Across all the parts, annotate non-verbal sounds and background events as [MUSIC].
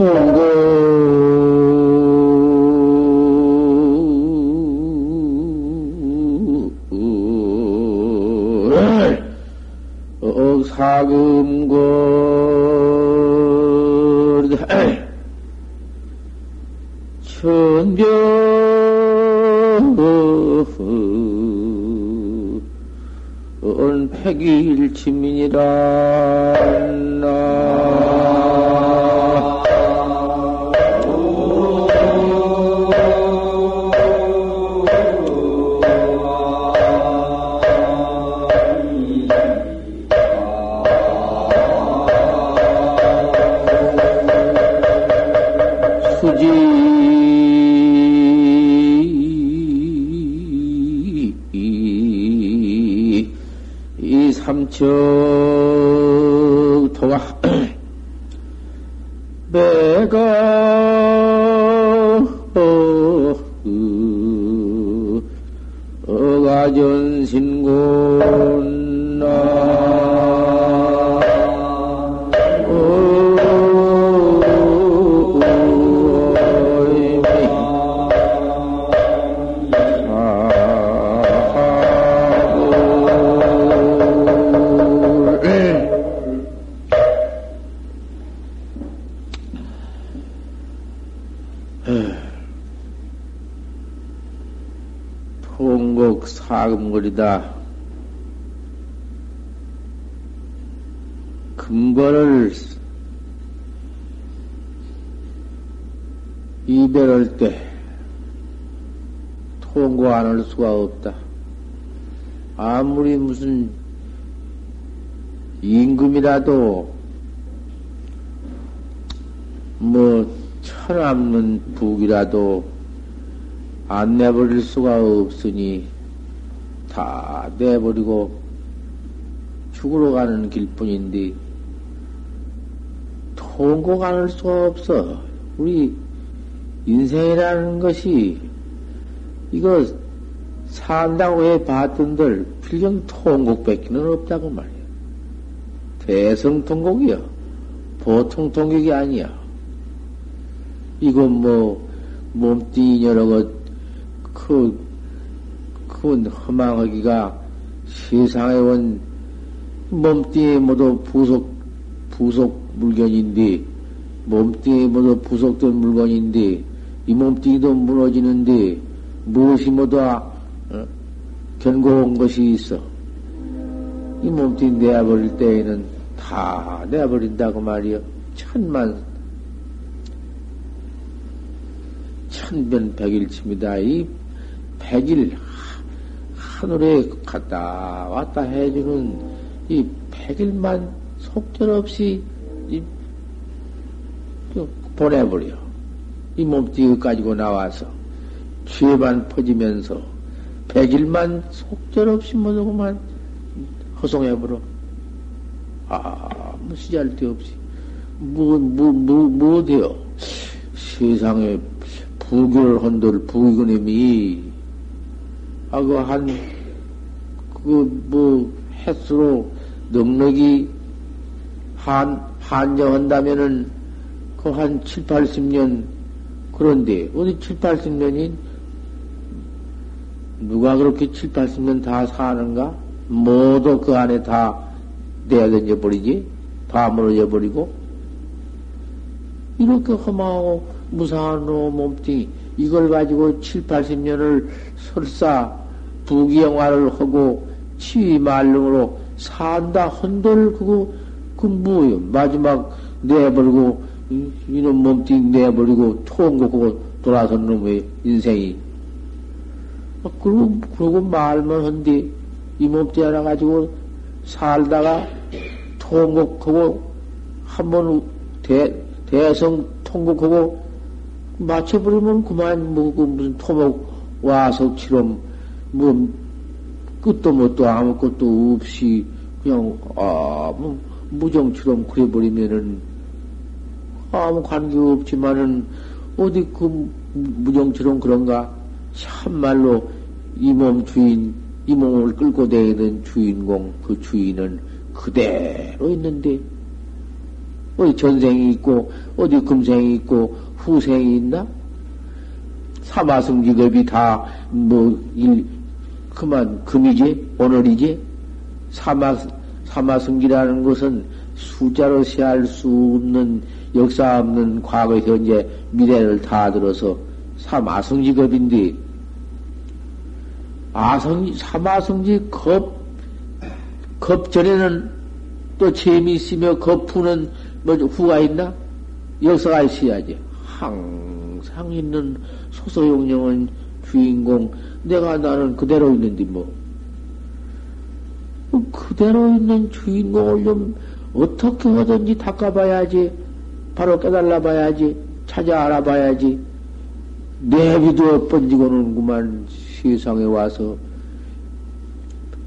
통고 사금 북이라도 안 내버릴 수가 없으니 다 내버리고 죽으러 가는 길뿐인데 통곡 안할 수가 없어. 우리 인생이라는 것이 이거 산다고 해 봤던들 필경 통곡밖에는 없다고 말이야. 대성 통곡이야. 보통 통곡이 아니야. 이건 뭐 몸뚱이 여러 것그 큰 허망하기가 세상에 온 몸뚱이 모두 부속, 부속 물건인데, 몸뚱이 모두 부속된 물건인데, 이 몸뚱이도 무너지는데, 무엇이 모두 어? 견고한 것이 있어. 이 몸뚱이 내버릴 때에는 다 내버린다고 말이여. 천만, 천변 백일치입니다. 이 백일, 하늘에 갔다 왔다 해주는 이 백일만 속절없이 이, 보내버려. 이 몸뚱이 가지고 나와서 죄만 퍼지면서 백일만 속절없이 모두만 허송해버려. 아무 시잘데 없이. 뭐, 뭐, 뭐, 뭐 돼요? 세상에 부교를 한들 부교님이 아, 그, 한, 그, 뭐, 횟수로 넉넉히 한, 한정한다면은, 그 한 7, 80년, 그런데, 어디 7, 80년이, 누가 그렇게 7, 80년 다 사는가? 모두 그 안에 다 내던져 버리지? 다 무너져 버리고? 이렇게 험하고 무상한 몸뚱이, 이걸 가지고 7, 80년을 설사 부귀영화를 하고 치위말름으로 산다 헌돌 그거 그 뭐요? 마지막 내버리고 이놈 몸뚱이 내버리고 통곡하고 돌아선 놈의 인생이. 아, 그러고 그러고 말만 한디 이 몸뚱이 하나 가지고 살다가 통곡하고 한번 대성 통곡하고 맞춰버리면 그만 뭐 그 무슨 토목 와석처럼 뭐 끝도 못도 아무것도 없이 그냥 아무 무정처럼 그래버리면은 아무 관계 없지만은 어디 그 무정처럼 그런가? 참말로 이 몸 주인 이 몸을 끌고 다니는 주인공 그 주인은 그대로 있는데. 어디 전생이 있고, 어디 금생이 있고, 후생이 있나? 사마성직업이 다, 뭐, 일, 그만, 금이지? 오늘이지? 사마, 사마성기라는 것은 숫자로 세할 수 없는, 역사 없는 과거, 현재, 미래를 다 들어서 사마성직업인데, 아성, 사마성지 겁, 겁 전에는 또 재미있으며 겁 푸는 뭐 후가 있나? 역사가 있어야지. 항상 있는 소소용령은 주인공. 내가 나는 그대로 있는데 뭐. 뭐 그대로 있는 주인공을 좀 어떻게 하든지 닦아봐야지. 바로 깨달아 봐야지. 찾아 알아봐야지. 내비도 번지고는구만 세상에 와서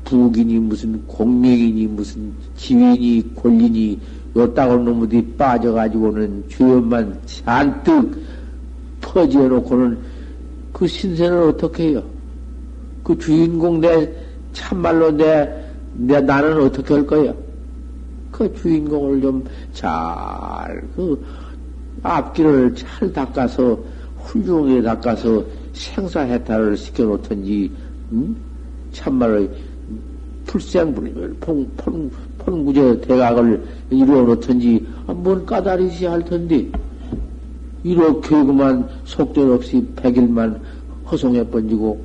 부인이 무슨 공명이니 무슨 지위니 권리니 요따고 놈들이 빠져가지고는 죄업만 잔뜩 퍼지어 놓고는 그 신세는 어떻게 해요? 그 주인공 내 참말로 내, 내 나는 어떻게 할 거야? 그 주인공을 좀 잘 그 앞길을 잘 닦아서 훌륭하게 닦아서 생사해탈을 시켜놓든지 음? 참말로 풀생불멸, 폰구제 대각을 이루어 놓든지, 아, 뭔 까다리시 할 텐데, 이렇게 그만 속절 없이 백일만 허송해 번지고,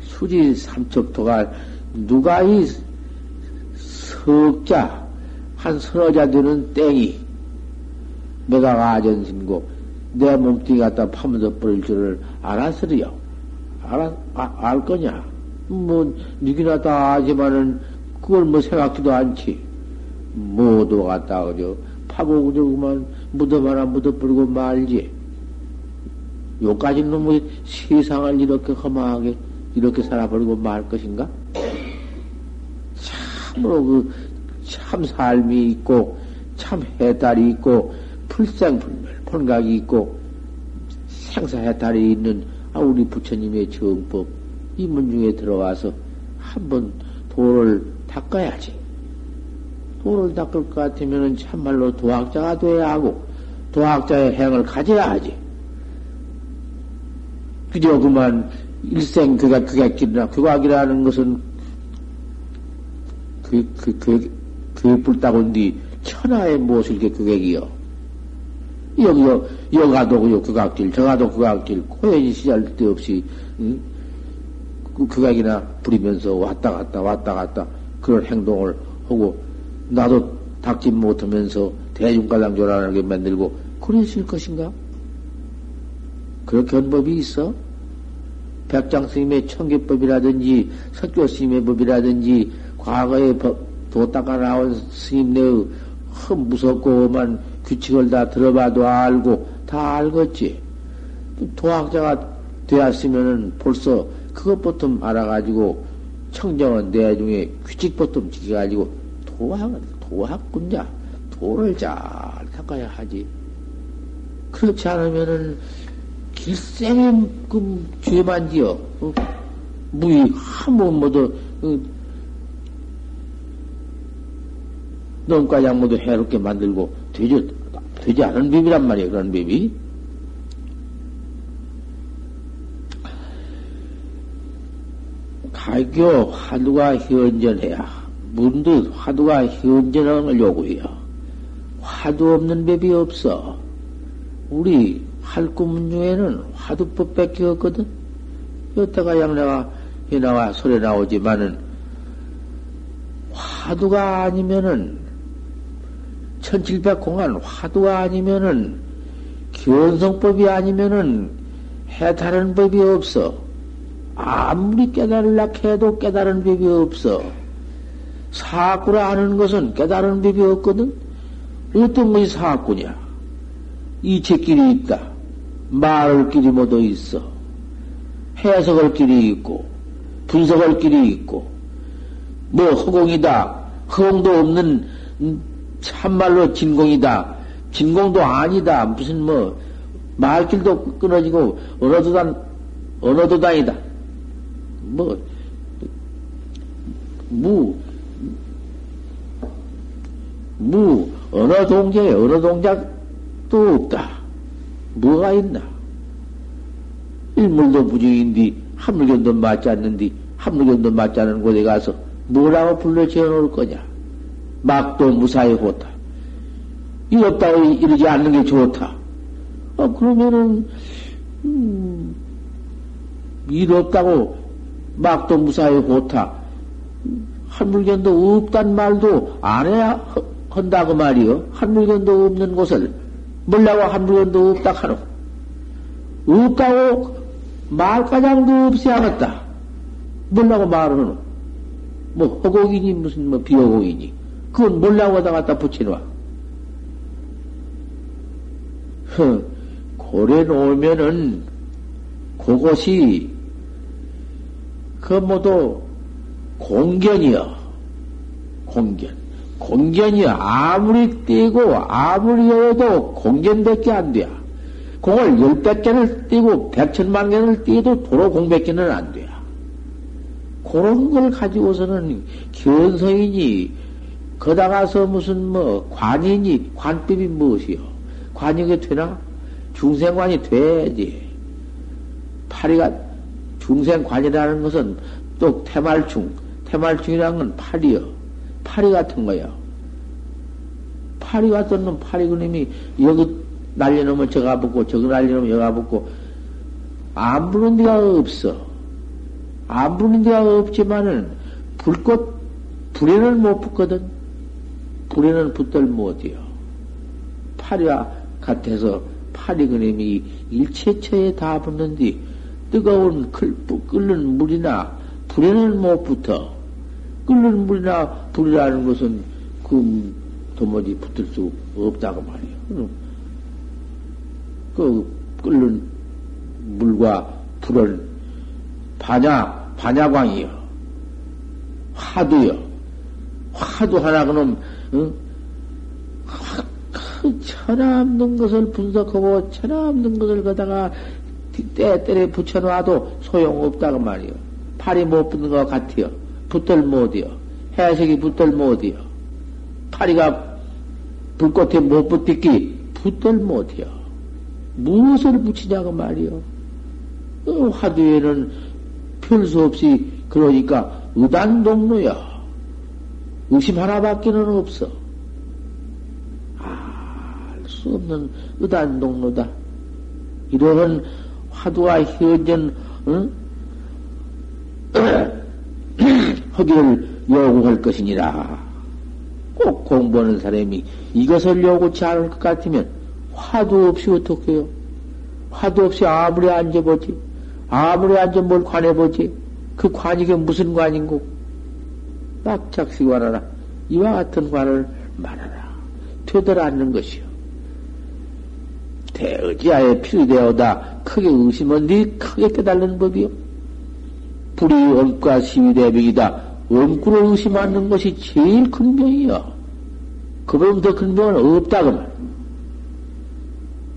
수지 삼척도가 누가 이 석자, 한 서너자 되는 땡이, 내가 아전신고, 내 몸뚱이 갖다 파묻어 버릴 줄을 알았으리요. 알아, 아, 알 거냐? 뭐, 누구나 다 아지만은, 그걸 뭐 생각지도 않지. 모두 갖다, 그저, 파고, 그저, 그만, 묻어 하나 묻어버리고 말지. 요까지는 뭐, 세상을 이렇게 험하게, 이렇게 살아버리고 말 것인가? 참으로 그, 참 삶이 있고, 참 해탈이 있고, 풀생불멸, 본각이 있고, 생사해탈이 있는 아, 우리 부처님의 정법, 이 문중에 들어와서 한번 도를 닦아야지. 도를 닦을 것 같으면 참말로 도학자가 돼야 하고, 도학자의 행을 가져야 하지. 그저 그만 일생 그가 그객길이나 그각이라는 것은 그, 그, 그, 그 불따군뒤 천하의 무엇을 게 그객이요. 여기요, 여가도 그요, 그각길, 저가도 그각길, 고연히 시절 데 없이, 응? 그, 그각이나 부리면서 왔다 갔다, 왔다 갔다, 그런 행동을 하고, 나도 닦지 못하면서 대중가당 조란하게 만들고, 그러실 것인가? 그렇게 한 법이 있어? 백장 스님의 청계법이라든지, 석교 스님의 법이라든지, 과거에 법, 도 닦아 나온 스님네의 흠 무섭고만 규칙을 다 들어봐도 알고 다 알겠지. 도학자가 되었으면은 벌써 그것부터 알아가지고 청정은 내중에 규칙부터 지켜가지고 도학은 도학군자 도를 잘 닦아야 하지. 그렇지 않으면은 길생에 그 죄만 지어 어? 무의 한번 모두 어? 넘가장 모두 해롭게 만들고 되지, 되지 않은 법이란 말이에요, 그런 법이. 가교 화두가 현전해야 문득 화두가 현전을 요구해요. 화두 없는 법이 없어. 우리 할구문 중에는 화두법밖에 없거든. 여태가 양내가 해나와 소리 나오지만은 화두가 아니면은 천칠백 공안 화두가 아니면은 견성법이 아니면은 해탈하는 법이 없어. 아무리 깨달으려 해도 깨달은 법이 없어. 사구라 하는 것은 깨달은 법이 없거든. 어떤 것이 사구냐? 이체길이 있다. 말할 길이 모두 있어. 해석할 길이 있고, 분석할 길이 있고, 뭐 허공이다. 허공도 없는 참말로 진공이다. 진공도 아니다. 무슨 뭐, 말길도 끊어지고, 언어도단, 언어도단이다. 뭐, 무, 무, 어느 동작에 어느 동작도 없다. 뭐가 있나? 일물도 부정인데, 한물견도 맞지 않는데, 한물견도 맞지 않은 곳에 가서 뭐라고 불러 지어 놓을 거냐? 막도 무사히 호다. 이 없다고 이러지 않는 게 좋다. 어, 그러면은, 음, 일 없다고 막도 무사히 호타. 한 물건도 없단 말도 안 해야 한다고 말이요. 한 물건도 없는 곳을 몰라고 한 물건도 없다 하노. 없다고 말가장도 없이 하겠다. 몰라고 말을 하노. 뭐 허곡이니 무슨 뭐 비허곡이니. 그건 몰라고 하다 갖다 붙여놔. 고래 놓으면은 그것이 그 모두 공견이여. 공견. 공견이 아무리 띄고 아무리 여도 공견밖에 안 돼. 공을 열백 개를 띄고 백천만 개를 띄도 도로 공백 개는 안 돼. 그런 걸 가지고서는 견성이니 거다가서 무슨 뭐 관이니 관법이 무엇이요? 관이게 되나? 중생관이 돼야지. 파리가 중생관이라는 것은 또 태말충, 태말충이라는 건 파리요. 파리 같은 거요. 파리 같은 놈, 파리 그놈이 여기 날려놓으면 저가 붙고, 저기 날려놓으면 여가 붙고, 안 부는 데가 없어. 안 부는 데가 없지만은, 불꽃, 불에는 못 붙거든. 불에는 붙들 못이요. 파리와 같아서 파리 그림이 일체처에 다 붙는디, 뜨거운 끓는 물이나 불에는 못 붙어. 끓는 물이나 불이라는 것은 그 도무지 붙을 수 없다고 말이에요. 그 끓는 물과 불은 반야, 반야광이요. 화두요. 화두 하나 그놈, 응? 그 천하 없는 것을 분석하고 천하 없는 것을 거다가 때때에 붙여놔도 소용없다고 말이요. 팔이 못 붙는 것 같아요. 붙들 못이요. 해석이 붙들 못이요. 파리가 불꽃에 못 붙듣기 붙들 못이요. 무엇을 붙이냐고 말이요. 어, 화두에는 별수 없이 그러니까 의단동로야. 의심 하나밖에는 없어. 알 수 없는 의단동로다. 이러한 화두와 현전 응? [CLEARS THROAT] 허기를 요구할 것이니라. 꼭 공부하는 사람이 이것을 요구치 않을 것 같으면 화두 없이 어떻게 해요? 화두 없이 아무리 앉아보지. 아무리 앉아 뭘 관해보지. 그 관이 게 무슨 관인고? 낙착시관하라. 이와 같은 관을 말하라. 되돌아 앉는 것이요. 대의지하에 필요되어다 크게 의심은 네 크게 깨달는 법이요. 불이 엄과 시위대병이다. 엄구를 의심하는 것이 제일 큰 병이요. 그보다 더 큰 병은 없다고 말.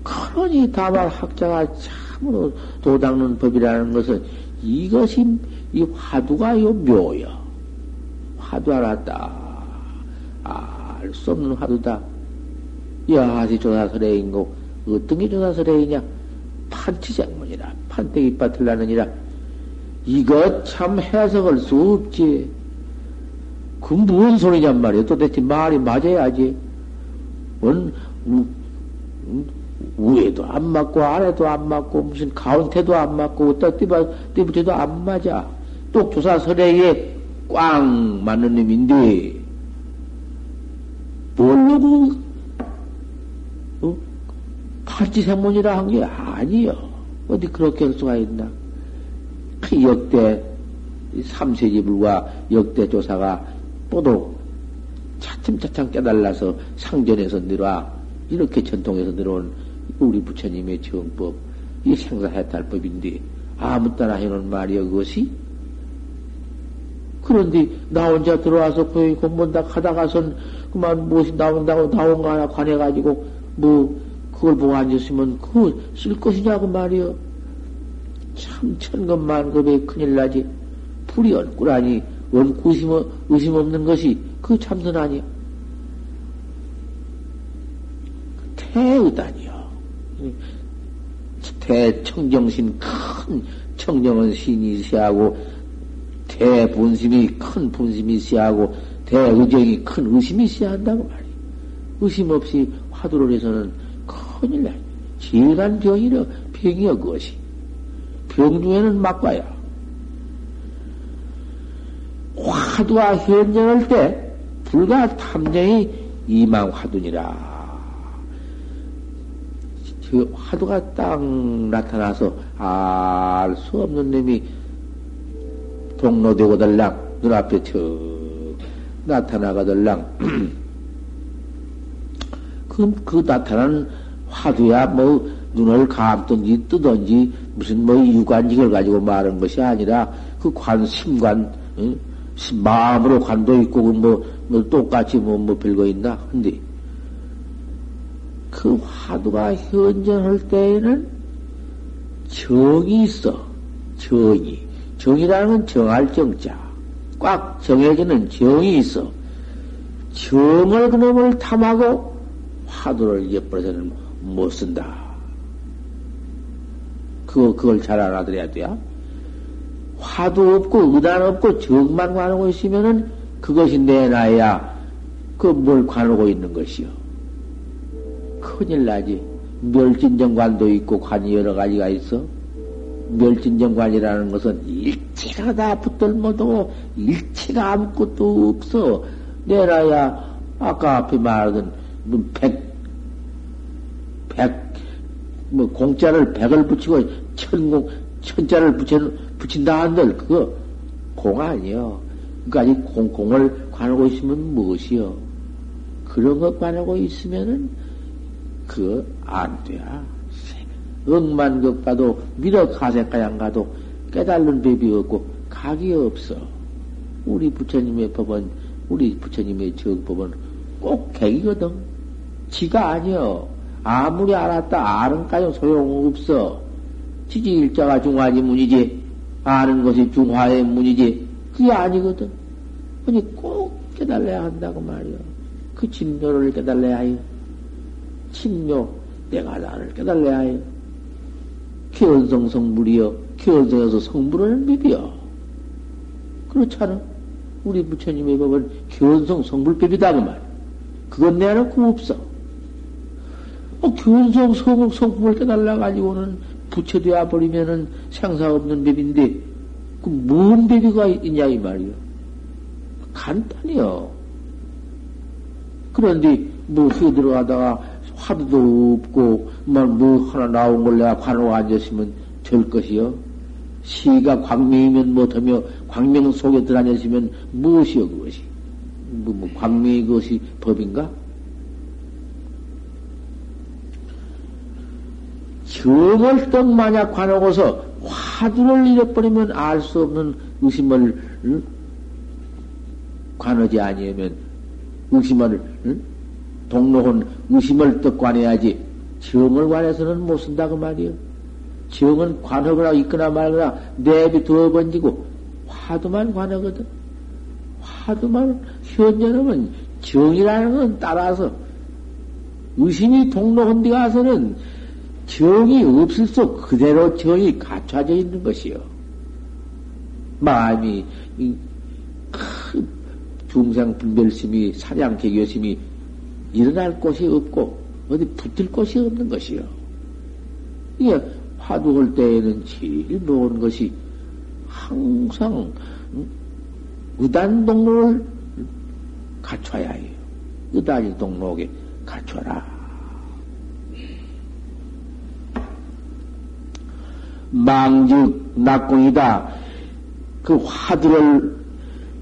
그러니 다만 학자가 참으로 도닦는 법이라는 것은 이것이 이 화두가 요 묘요. 화두 알았다. 알 수 없는 화두다. 여하시 조사설레인고 어떤 게 조사설레이냐? 판치장문이라 판때기 밭을 나느니라 이것 참 해석할 수 없지. 그 무슨 소리냔 말이야. 도대체 말이 맞아야지. 원, 우, 위에도 안 맞고, 아래도 안 맞고, 무슨 가운데도 안 맞고, 어디다 띠바, 띠부터도 안 맞아. 똑 조사 설에에 꽝 맞는 놈인데, 뭘로 그, 어? 팔지생문이라 한 게 아니여. 어디 그렇게 할 수가 있나? 그 역대 삼세지불과 역대 조사가 뽀도 차츰차츰 깨달라서 상전에서 내려와 이렇게 전통에서 내려온 우리 부처님의 정법 이 생사해탈법인데 아무 따나 해놓은 말이여 그것이 그런데 나 혼자 들어와서 거의 공부한다 하다가선 그만 무엇이 나온다고 나온 거 하나 관해가지고 뭐 그걸 보고 앉았으면 그거 쓸 것이냐고 말이여 참 천것만급에 큰일 나지. 불이 얹꾸라니 원구 의심, 의심 없는 것이 그 참선 아니야. 대의단이요. 대청정신 큰 청정은 신이 시하고 대분심이 큰 분심이 시하고 대의정이 큰 의심이 시한다고 말이야. 의심 없이 화두를 해서는 큰일 나. 질간 병이려 병이여 그것이. 병 중에는 막과야. 화두와 현정할 때 불과 탐정이 이망 화두니라. 그 화두가 딱 나타나서 알 수 없는 놈이 동로되고 달랑 눈앞에 척 나타나가달랑 [CLEARS THROAT] 그, 그 나타난 화두야 뭐 눈을 감든지 뜨든지 무슨 뭐 유관직을 가지고 말한 것이 아니라 그 관 심관 응? 마음으로 관도 있고 그 뭐, 뭐 똑같이 뭐, 뭐 별거 있나? 근데 그 화두가 현전할 때에는 정이 있어. 정이. 정이라는 건 정할 정자. 꽉 정해지는 정이 있어. 정을 그놈을 탐하고 화두를 잊어버려서는 못 쓴다. 그거, 그걸 잘 알아들어야 돼요. 화두 없고, 의단 없고, 정만 관하고 있으면은 그것이 내 나야, 그 뭘 관하고 있는 것이요. 큰일 나지. 멸진정관도 있고, 관이 여러 가지가 있어. 멸진정관이라는 것은 일체가 다 붙들모도 일체가 아무것도 없어. 내라야, 아까 앞에 말하던, 뭐 백, 백, 뭐, 공짜를 백을 붙이고, 천공, 천자를 붙여, 붙인다 한들, 그거, 공 아니요. 그니까 공, 공을 관하고 있으면 무엇이요? 그런 것 관하고 있으면은, 그거 안 돼. 억만 것 가도, 미러 가색가양 가도, 깨달는 법이 없고, 각이 없어. 우리 부처님의 법은, 우리 부처님의 정법은 꼭 객이거든. 지가 아니여. 아무리 알았다 아는까지 소용없어. 지지 일자가 중화지 문이지. 아는 것이 중화의 문이지. 그게 아니거든. 아니 꼭 깨달아야 한다고 말이야. 그 진묘를 깨달아야 해요. 진묘, 내가 나를 깨달아야 해요. 기원성 성불이여. 기원성에서 성불하는 법이여. 그렇잖아. 우리 부처님의 법은 기원성 성불법이다 그 말. 그건 내 안에 구 없어. 어, 교성 성국 성품을 깨달라 가지고는 부채되어 버리면은 생사 없는 법인데 그뭔 법이가 있냐 이 말이요. 간단해요. 그런데 뭐휘 들어가다가 화두도 없고 뭐, 뭐 하나 나온 걸 내가 관하고 앉았으면 될 것이요. 시가 광명이면 못하며 광명 속에 들어앉았으면 무엇이요 그것이? 뭐, 뭐 광명이 그것이 법인가? 정을 떡 만약 관하고서 화두를 잃어버리면 알 수 없는 의심을 응? 관하지 아니하면 의심을 응? 동로혼 의심을 떡 관해야지 정을 관해서는 못 쓴다 그 말이요. 정은 관하거나 있거나 말거나 내비 두어 번지고 화두만 관하거든. 화두만 현전하면 정이라는 건 따라서 의심이 동로혼 데 가서는 정이 없을 수 그대로 정이 갖춰져 있는 것이요. 마음이 큰 중생 분별심이 사량 개교심이 일어날 곳이 없고 어디 붙을 곳이 없는 것이요. 이게 화두할 때에는 제일 좋은 것이 항상 의단 동로를 갖춰야 해요. 의단이 동로에 갖춰라. 망즉 낙공이다. 그 화두를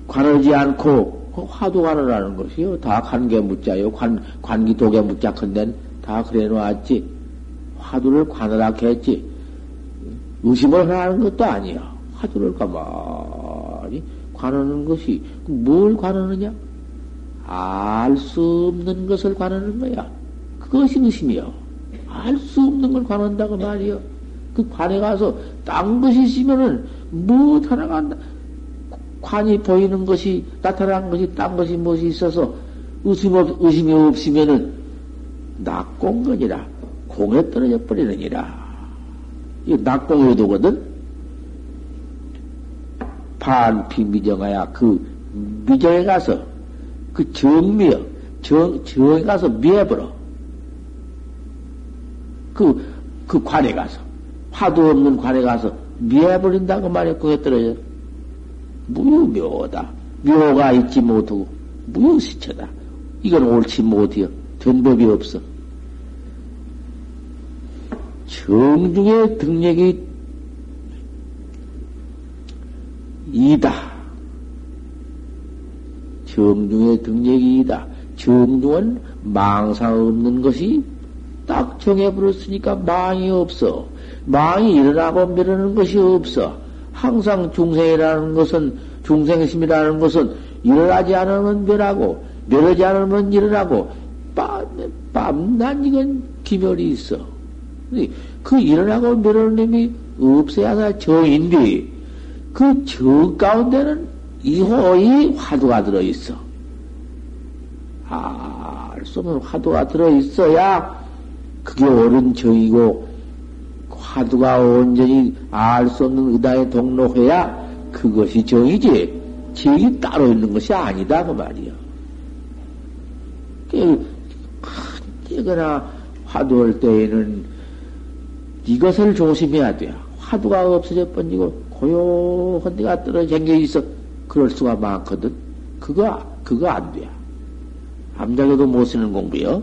관하지 않고 그 화두 관하라는 것이요. 다 관계 묻자요. 관, 관기 독에 묻자 큰데 다 그래 놓았지. 화두를 관하라 했지. 의심을 하는 것도 아니야. 화두를 가만히 관하는 것이 뭘 관하느냐? 알 수 없는 것을 관하는 거야. 그것이 의심이요. 알 수 없는 걸 관한다고 말이요. 그 관에 가서 딴 것이 있으면은 뭐 하나가 관이 보이는 것이 나타난 것이 딴 것이 무엇이 있어서 의심 없, 의심이 없으면은 낙공건이라 공에 떨어져 버리느니라. 이 낙공의 도거든. 반피 미정하야 그 미정에 가서 그 정미여 정 정에 가서 미해버려. 그, 그 관에 가서, 화도 없는 관에 가서 미해버린다고 말이야, 그게 떨어져. 무유묘다. 묘가 있지 못하고, 무유시체다. 이건 옳지 못해요. 된 법이 없어. 정중의 등력이 이다. 정중의 등력이 이다. 정중은 망상 없는 것이 딱 정해버렸으니까 망이 없어. 망이 일어나고 미루는 것이 없어. 항상 중생이라는 것은, 중생심이라는 것은 일어나지 않으면 멸하고, 멸하지 않으면 일어나고, 빰, 빰난 이건 기멸이 있어. 그 일어나고 멸하는 놈이 없어야 정인데, 그정 가운데는 이호의 화두가 들어있어. 아, 알수 없는 화두가 들어있어야 그게 옳은 정이고 화두가 온전히 알 수 없는 의다에 동록해야 그것이 정이지 정이 따로 있는 것이 아니다 그 말이야. 언제거나 화두할 때에는 이것을 조심해야 돼. 화두가 없어져 번지고 고요한 데가 떨어져 있어. 그럴 수가 많거든. 그거 그거 안 돼. 암자에도 못 쓰는 공부요.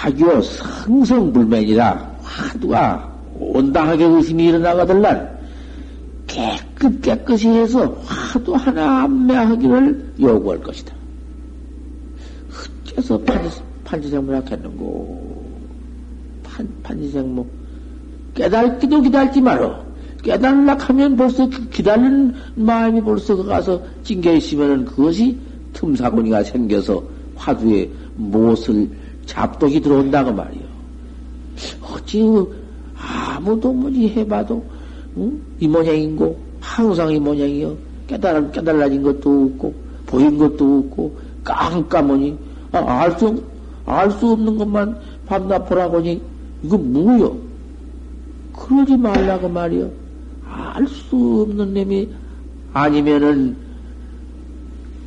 가교 성성불면이라 화두가 온당하게 의심이 일어나거들란 깨끗 깨끗이 해서 화두 하나 안매하기를 요구할 것이다. 어째서 판지, 판지생물 하겠는고? 판, 판지생물. 깨달기도 기다리지 말어. 깨달으려 하면 벌써 그 기다리는 마음이 벌써 그 가서 찡겨 있으면은 그것이 틈사고니가 생겨서 화두에 못을 잡독이 들어온다고 말이요. 어찌 아무도 뭐지 해봐도 응? 이 모양인고 항상 이 모양이요. 깨달아 깨달아진 것도 없고 보인 것도 없고 깜깜하니 아, 알수 알수 없는 것만 밤낮 보라고니 이거 뭐요? 그러지 말라고 말이요. 알 수 없는 놈이 아니면은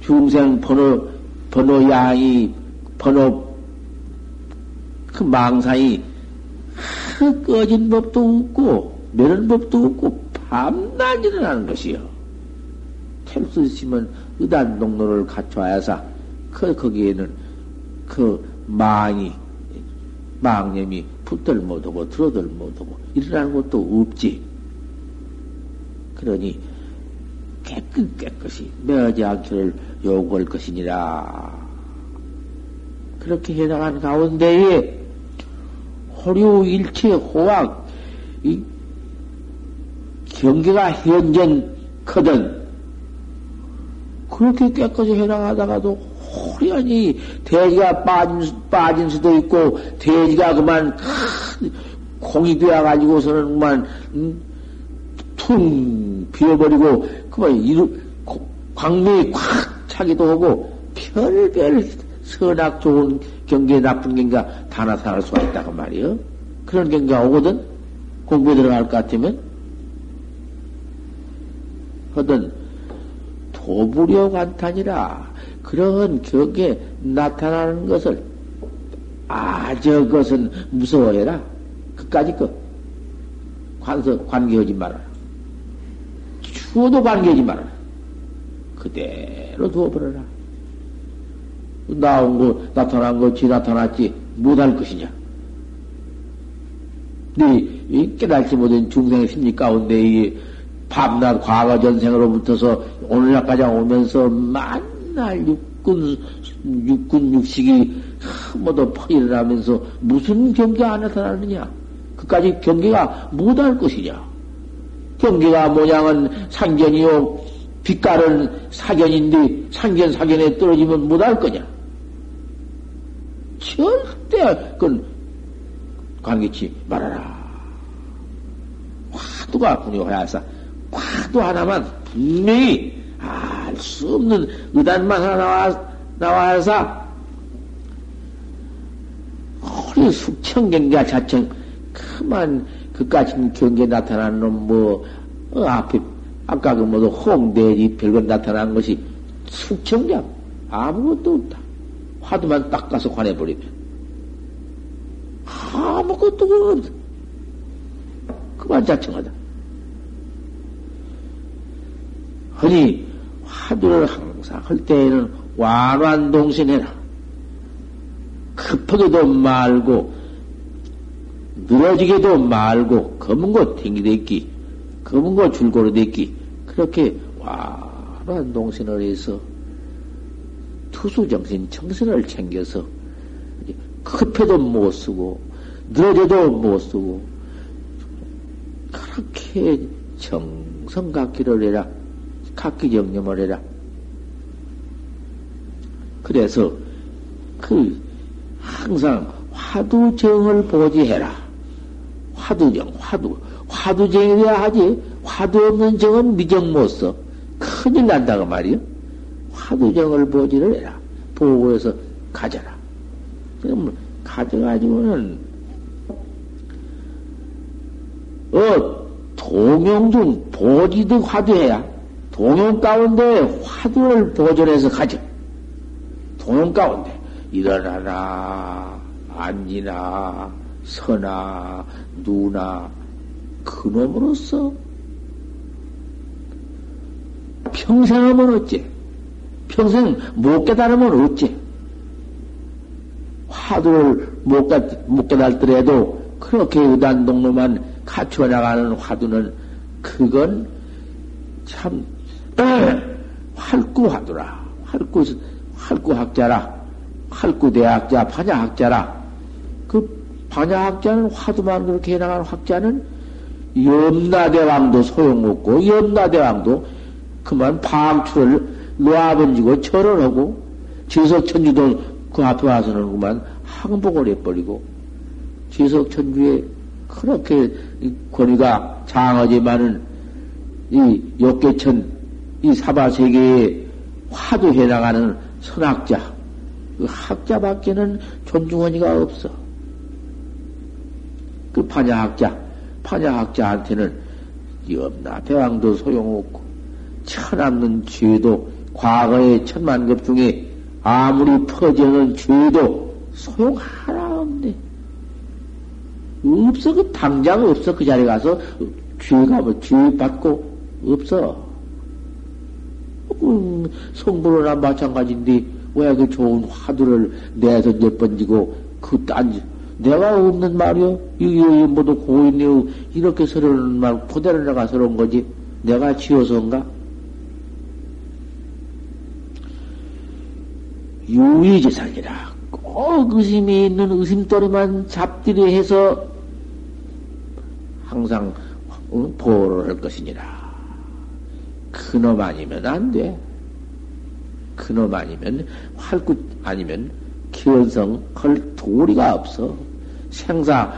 중생 번호 번호 양이 번호 그 망상이 그 꺼진 법도 없고 멸은 법도 없고 밤낮 일어나는 것이요. 있으면 의단 동로를 갖춰야사 그 거기에는 그 망이 망념이 붙들 못하고 들어들 못하고 일어나는 것도 없지. 그러니 깨끗 깨끗이 매하지 않기를 요구할 것이니라. 그렇게 해나간 가운데에 호류 일체 호학 이 경계가 현전 크든 그렇게 깨끗이 해나가다가도 호련히 돼지가 빠진, 빠진 수도 있고 돼지가 그만 큰 공이 되어가지고서는 그만 음, 퉁 비어버리고 그만 이루 광명이 콱 차기도 하고 별별 선악 좋은 경계 나쁜 경계가 다 나타날 수가 있다고 말이요. 그런 경계가 오거든 공부에 들어갈 것 같으면 하든 도부려 간탄이라 그런 경계 나타나는 것을 아 저 것은 무서워해라. 그까지 거 관서 관계하지 말아라. 추워도 관계하지 말아라. 그대로 두어버려라. 나온 거, 나타난 거, 지 나타났지, 못할 것이냐. 네, 깨달지 못한 중생의 심리 가운데 이 밤낮 과거 전생으로부터서 오늘날까지 오면서 만날 육군, 육군 육식이 모두 퍼일어나면서 무슨 경계가 안 나타나느냐? 그까지 경계가 못할 것이냐? 경계가 모양은 상견이요, 빛깔은 사견인데 상견 사견에 떨어지면 못할 거냐? 절 대 그건 관계치 말아라. 화두가 분요하여서 화두 하나만 분명히 알 수 없는 의단만 하나 나와, 나와서, 허리 숙청경계가 자청, 그만, 그까지 경계 나타나는 놈, 뭐, 어, 앞에, 아까 그 뭐도 홍대지 별건 나타난 것이 숙청경, 아무것도 없다. 화두만 딱 가서 관해버리면. 아무것도 없다. 그만 자청하다. 허니, 화두를 항상 할 때에는 완완동신해라. 급하게도 말고, 늘어지게도 말고, 검은 거 탱기댔기, 검은 거 줄고로 됐기, 그렇게 완완동신을 해서, 투수정신, 정신을 챙겨서, 급해도 못 쓰고, 늘어져도 못 쓰고, 그렇게 정성 갖기를 해라. 각기 정념을 해라. 그래서 그 항상 화두정을 보지해라. 화두정, 화두. 화두정이어야 하지. 화두 없는 정은 미정 못 써. 큰일 난다고 말이요. 화두정을 보지를 해라. 보고해서 가져라. 그럼 가져가지고는 어 동용중 보지도 화두해야 동용 가운데 화두를 보존해서 가져. 동용 가운데 일어나나 앉이나 서나 누나 그놈으로서 평생 하면 어째? 평생 못 깨달으면 어째? 화두를 못, 깨, 못 깨달더라도 그렇게 의단동로만 갖춰 나가는 화두는 그건 참 활구하더라. 활구, 활구 학자라. 활구 대학자, 반야 학자라. 그 반야 학자는 화두만 그렇게 해 나가는 학자는 염라대왕도 소용없고, 염라대왕도 그만 방출을 놓아번지고 절을 하고, 지석천주도 그 앞에 와서는 그만 항복을 해버리고, 지석천주에 그렇게 권위가 장하지만은 이 욕계천 이 사바세계에 화두해 나가는 선학자, 그 학자밖에는 존중원이가 없어. 그 파냐학자, 파냐학자한테는 염나 대왕도 소용없고, 천없는 죄도, 과거의 천만급 중에 아무리 퍼지는 죄도 소용 하나 없네. 없어, 그 당장 없어. 그 자리에 가서 죄가 뭐, 죄 받고 없어. 음, 성불호나 마찬가지인데, 왜 그 좋은 화두를 내서 몇 번지고, 그 딴, 내가 없는 말이요? 이, 이, 모두 고인이요. 이렇게 서러는 말, 그대로 내가 서러운 거지. 내가 지어서인가? 유의지상이라. 꼭 의심이 있는 의심거리만 잡들이 해서 항상 보호를 할 것이니라. 그놈 아니면 안 돼. 그놈 아니면 활구 아니면 기원성 할 도리가 없어. 생사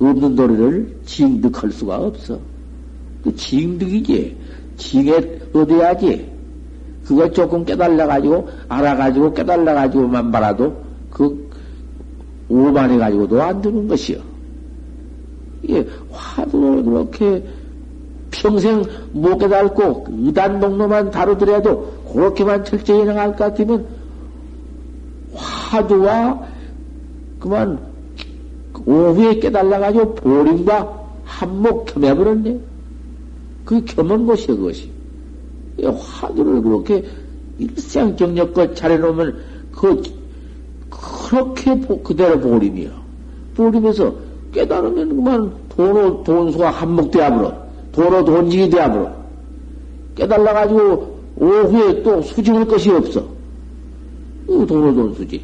없는 도리를 징득할 수가 없어. 그 징득이지. 징에 얻어야지. 그거 조금 깨달아가지고, 알아가지고 깨달아가지고만 말아도 그 오만해가지고도 안 되는 것이요. 예, 화두를 그렇게 평생 못 깨달고 의단 농로만 다루더라도 그렇게만 철저히 나갈 것 같으면 화두와 그만 오후에 깨달아가지고 보림과 한몫 겸해버렸네. 그 겸한 것이야, 그것이. 화두를 그렇게 일생 경력껏 잘해놓으면 그, 그렇게 그대로 보림이야. 보림에서 깨달으면 그만 도로, 돈수가 한몫되어버려. 도로 돈직이 되어버려. 깨달아가지고 오후에 또 수징할 것이 없어. 도로 돈수지.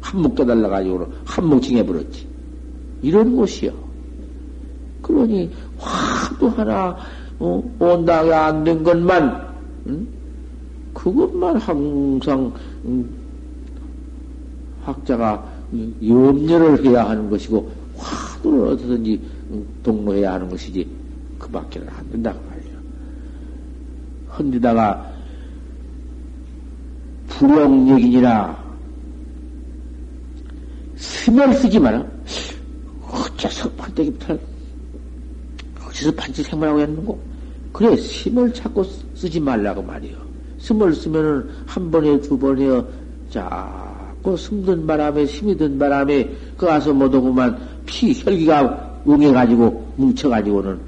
한몫 깨달아가지고 한몫 징해버렸지. 이런 곳이요. 그러니 화도 하나 어, 온당이 안 된 것만 응? 그것만 항상 응, 학자가 염려를 해야 하는 것이고 화두를 어떻든지 동로해야 하는 것이지 그 밖에는 안 된다고 말이야. 헌디다가 불용력이니라. 스멜 쓰지 마라. 어째서 판때기부터, 어째서 판치 생물하고 했는고? 그래, 심을 자꾸 쓰지 말라고 말이요. 심을 쓰면은 한 번에, 두 번에, 자꾸 숨든 바람에, 힘이 든 바람에, 그 가서 못 오고만 피, 혈기가 웅해가지고, 뭉쳐가지고는,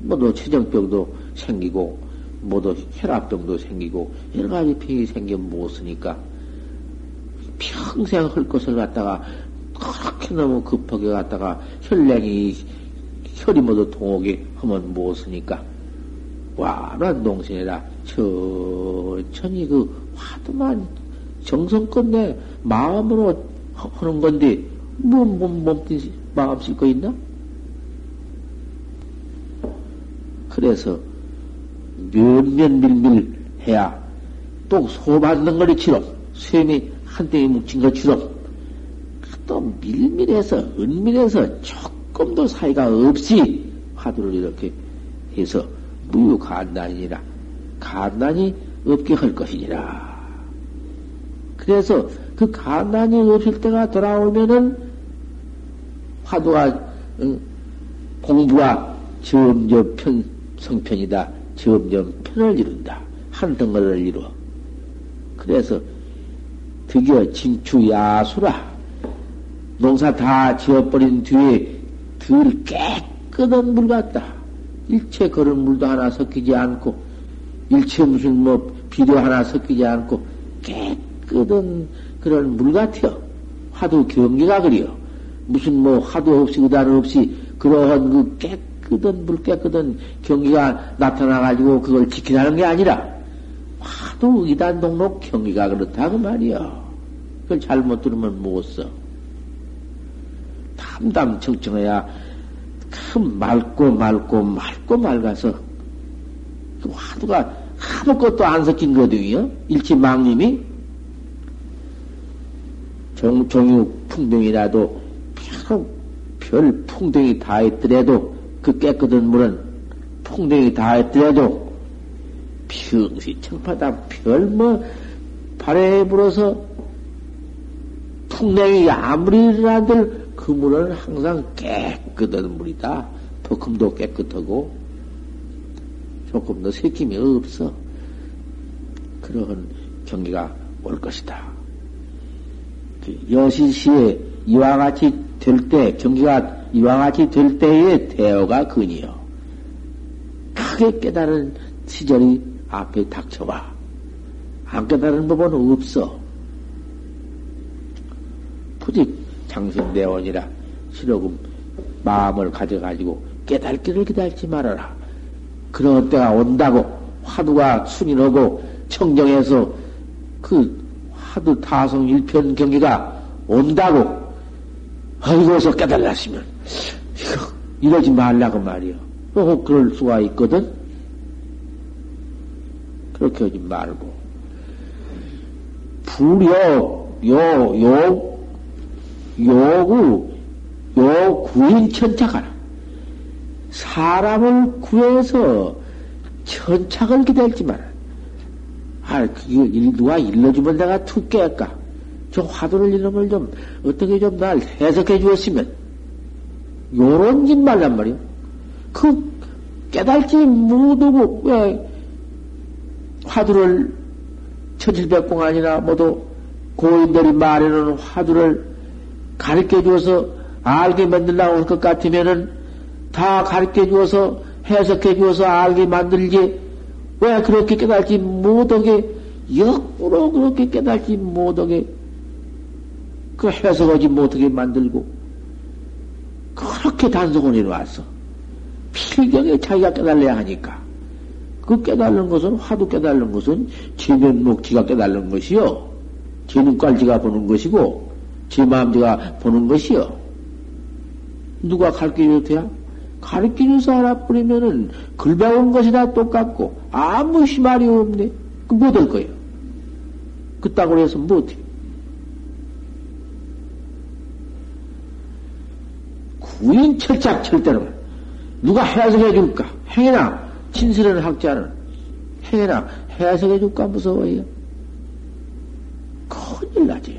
뭐도 체정병도 생기고, 뭐도 혈압병도 생기고, 여러 가지 병이 생겨 못 쓰니까, 평생 할 것을 갖다가 그렇게 너무 급하게 갔다가 혈냉이 혈이 모두 동하게 하면 무엇으니까. 와란 동생이라 천천히 그 화두만 정성껏 내 마음으로 하는 건데 뭐, 뭐 몸뚱이 마음 싣고 있나? 그래서 몇몇 밀밀 해야 또 소받는 거리처럼 쇠이 한때에 묵힌 것처럼 또 밀밀해서 은밀해서 조금도 사이가 없이 화두를 이렇게 해서 무유간단이니라 간단이 없게 할 것이니라. 그래서 그 간단이 없을 때가 돌아오면은 화두가 응, 공부가 점점 편 성편이다. 점점 편을 이룬다. 한 덩어리를 이루어. 그래서 드디어 진추야수라. 농사 다 지어버린 뒤에 들 깨끗한 물 같다. 일체 그런 물도 하나 섞이지 않고, 일체 무슨 뭐 비료 하나 섞이지 않고, 깨끗한 그런 물 같아요. 화두 경계가 그래요. 무슨 뭐 화두 없이 의단 없이 그러한 그 깨끗한 물 깨끗한 경기가 나타나가지고 그걸 지키라는 게 아니라, 화두 의단 동록 경기가 그렇다 그 말이야. 그걸 잘못 들으면 못 써. 담담 청청해야 큰 맑고 맑고 맑고 맑아서 그 화두가 아무것도 안 섞인 거거든요. 일치망님이 종, 종육 풍덩이라도 별, 별 풍덩이 다 있더라도 그 깨끗한 물은 풍덩이 다 있더라도 평시 청파다 별 뭐 발에 불어서 풍덩이 아무리 일어나들 그 물은 항상 깨끗한 물이다. 덕금도 깨끗하고 조금도 새김이 없어. 그러한 경기가 올 것이다. 그 여시시에 이와 같이 될 때, 경기가 이와 같이 될 때의 대어가 근이요. 크게 깨달은 시절이 앞에 닥쳐봐. 안 깨달은 법은 없어. 부디 장신대원이라 실로금 마음을 가져가지고 깨달기를 기다리지 말아라. 그런 때가 온다고 화두가 순인하고 청정해서 그 화두 타성 일편 경기가 온다고 어이고서 깨달았으면 이러지 말라고 말이요. 어, 그럴 수가 있거든. 그렇게 하지 말고 불요 요, 요, 요구, 요 구인 천착하라. 사람을 구해서 천착을 기다리지 마라. 아, 그거 누가 일러주면 내가 툭 깰까? 저 화두를 걸 좀, 어떻게 좀 날 해석해 주었으면, 요런 짓 말란 말이요. 그, 깨달지 못하고, 왜, 화두를, 천칠백공안이나 모두 고인들이 말하는 화두를 가르쳐 주어서 알게 만들라고 할 것 같으면은 다 가르쳐 주어서 해석해 주어서 알게 만들지 왜 그렇게 깨달지 못하게 역으로 그렇게 깨달지 못하게 그 해석하지 못하게 만들고 그렇게 단속을 해놓았어. 필경에 자기가 깨달아야 하니까. 그 깨달는 것은, 화두 깨달는 것은 지면목지가 깨달는 것이요. 제 눈깔지가 보는 것이고, 제 마음대가 보는 것이요. 누가 가르쳐줘도 돼야? 가르치면서 알아버리면은 글 배운 것이 다 똑같고 아무 희말이 없네. 그 못할 거예요. 그따구로 해서 못해. 구인 철작 철대로 누가 해석해 줄까? 행해나 친스러운 학자는 행해나 해석해 줄까 무서워요. 큰일 나지.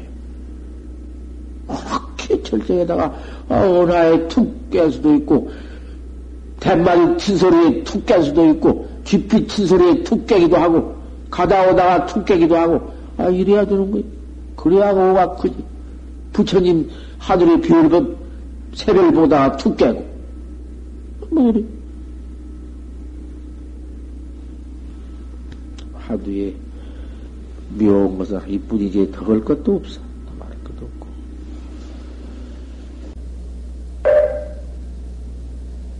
그렇게 절정에다가 어나에 툭 깰 수도 있고, 대마리 친 소리에 툭 깰 수도 있고, 깊이 친 소리에 툭 깨기도 하고, 가다 오다가 툭 깨기도 하고, 아, 이래야 되는 거야. 그래야 오가 크지. 부처님 하늘에 별것 새별 보다가 툭 깨고. 뭐 이래. 하두에 묘한 것은 이뿐이지 더걸 것도 없어.